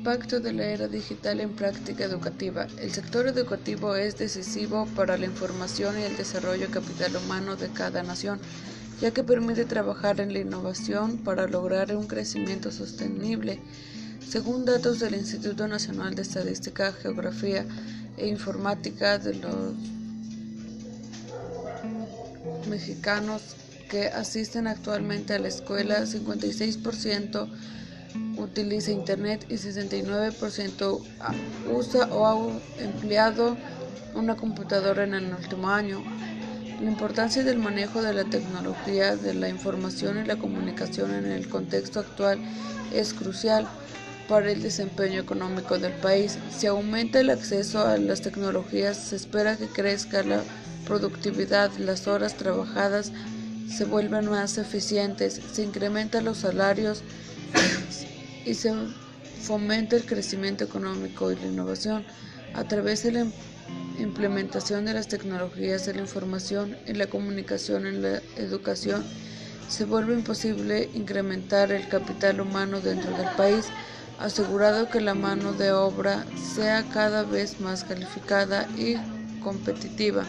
Impacto de la era digital en práctica educativa. El sector educativo es decisivo para la información y el desarrollo capital humano de cada nación, ya que permite trabajar en la innovación para lograr un crecimiento sostenible. Según datos del Instituto Nacional de Estadística, Geografía e Informática de los mexicanos que asisten actualmente a la escuela, 56% utiliza Internet y 69% usa o ha empleado una computadora en el último año. La importancia del manejo de la tecnología de la información y la comunicación en el contexto actual es crucial para el desempeño económico del país. Si aumenta el acceso a las tecnologías, se espera que crezca la productividad, las horas trabajadas se vuelven más eficientes, se incrementan los salarios y se fomenta el crecimiento económico y la innovación a través de la implementación de las tecnologías de la información y la comunicación en la educación, se vuelve imposible incrementar el capital humano dentro del país, asegurado que la mano de obra sea cada vez más calificada y competitiva.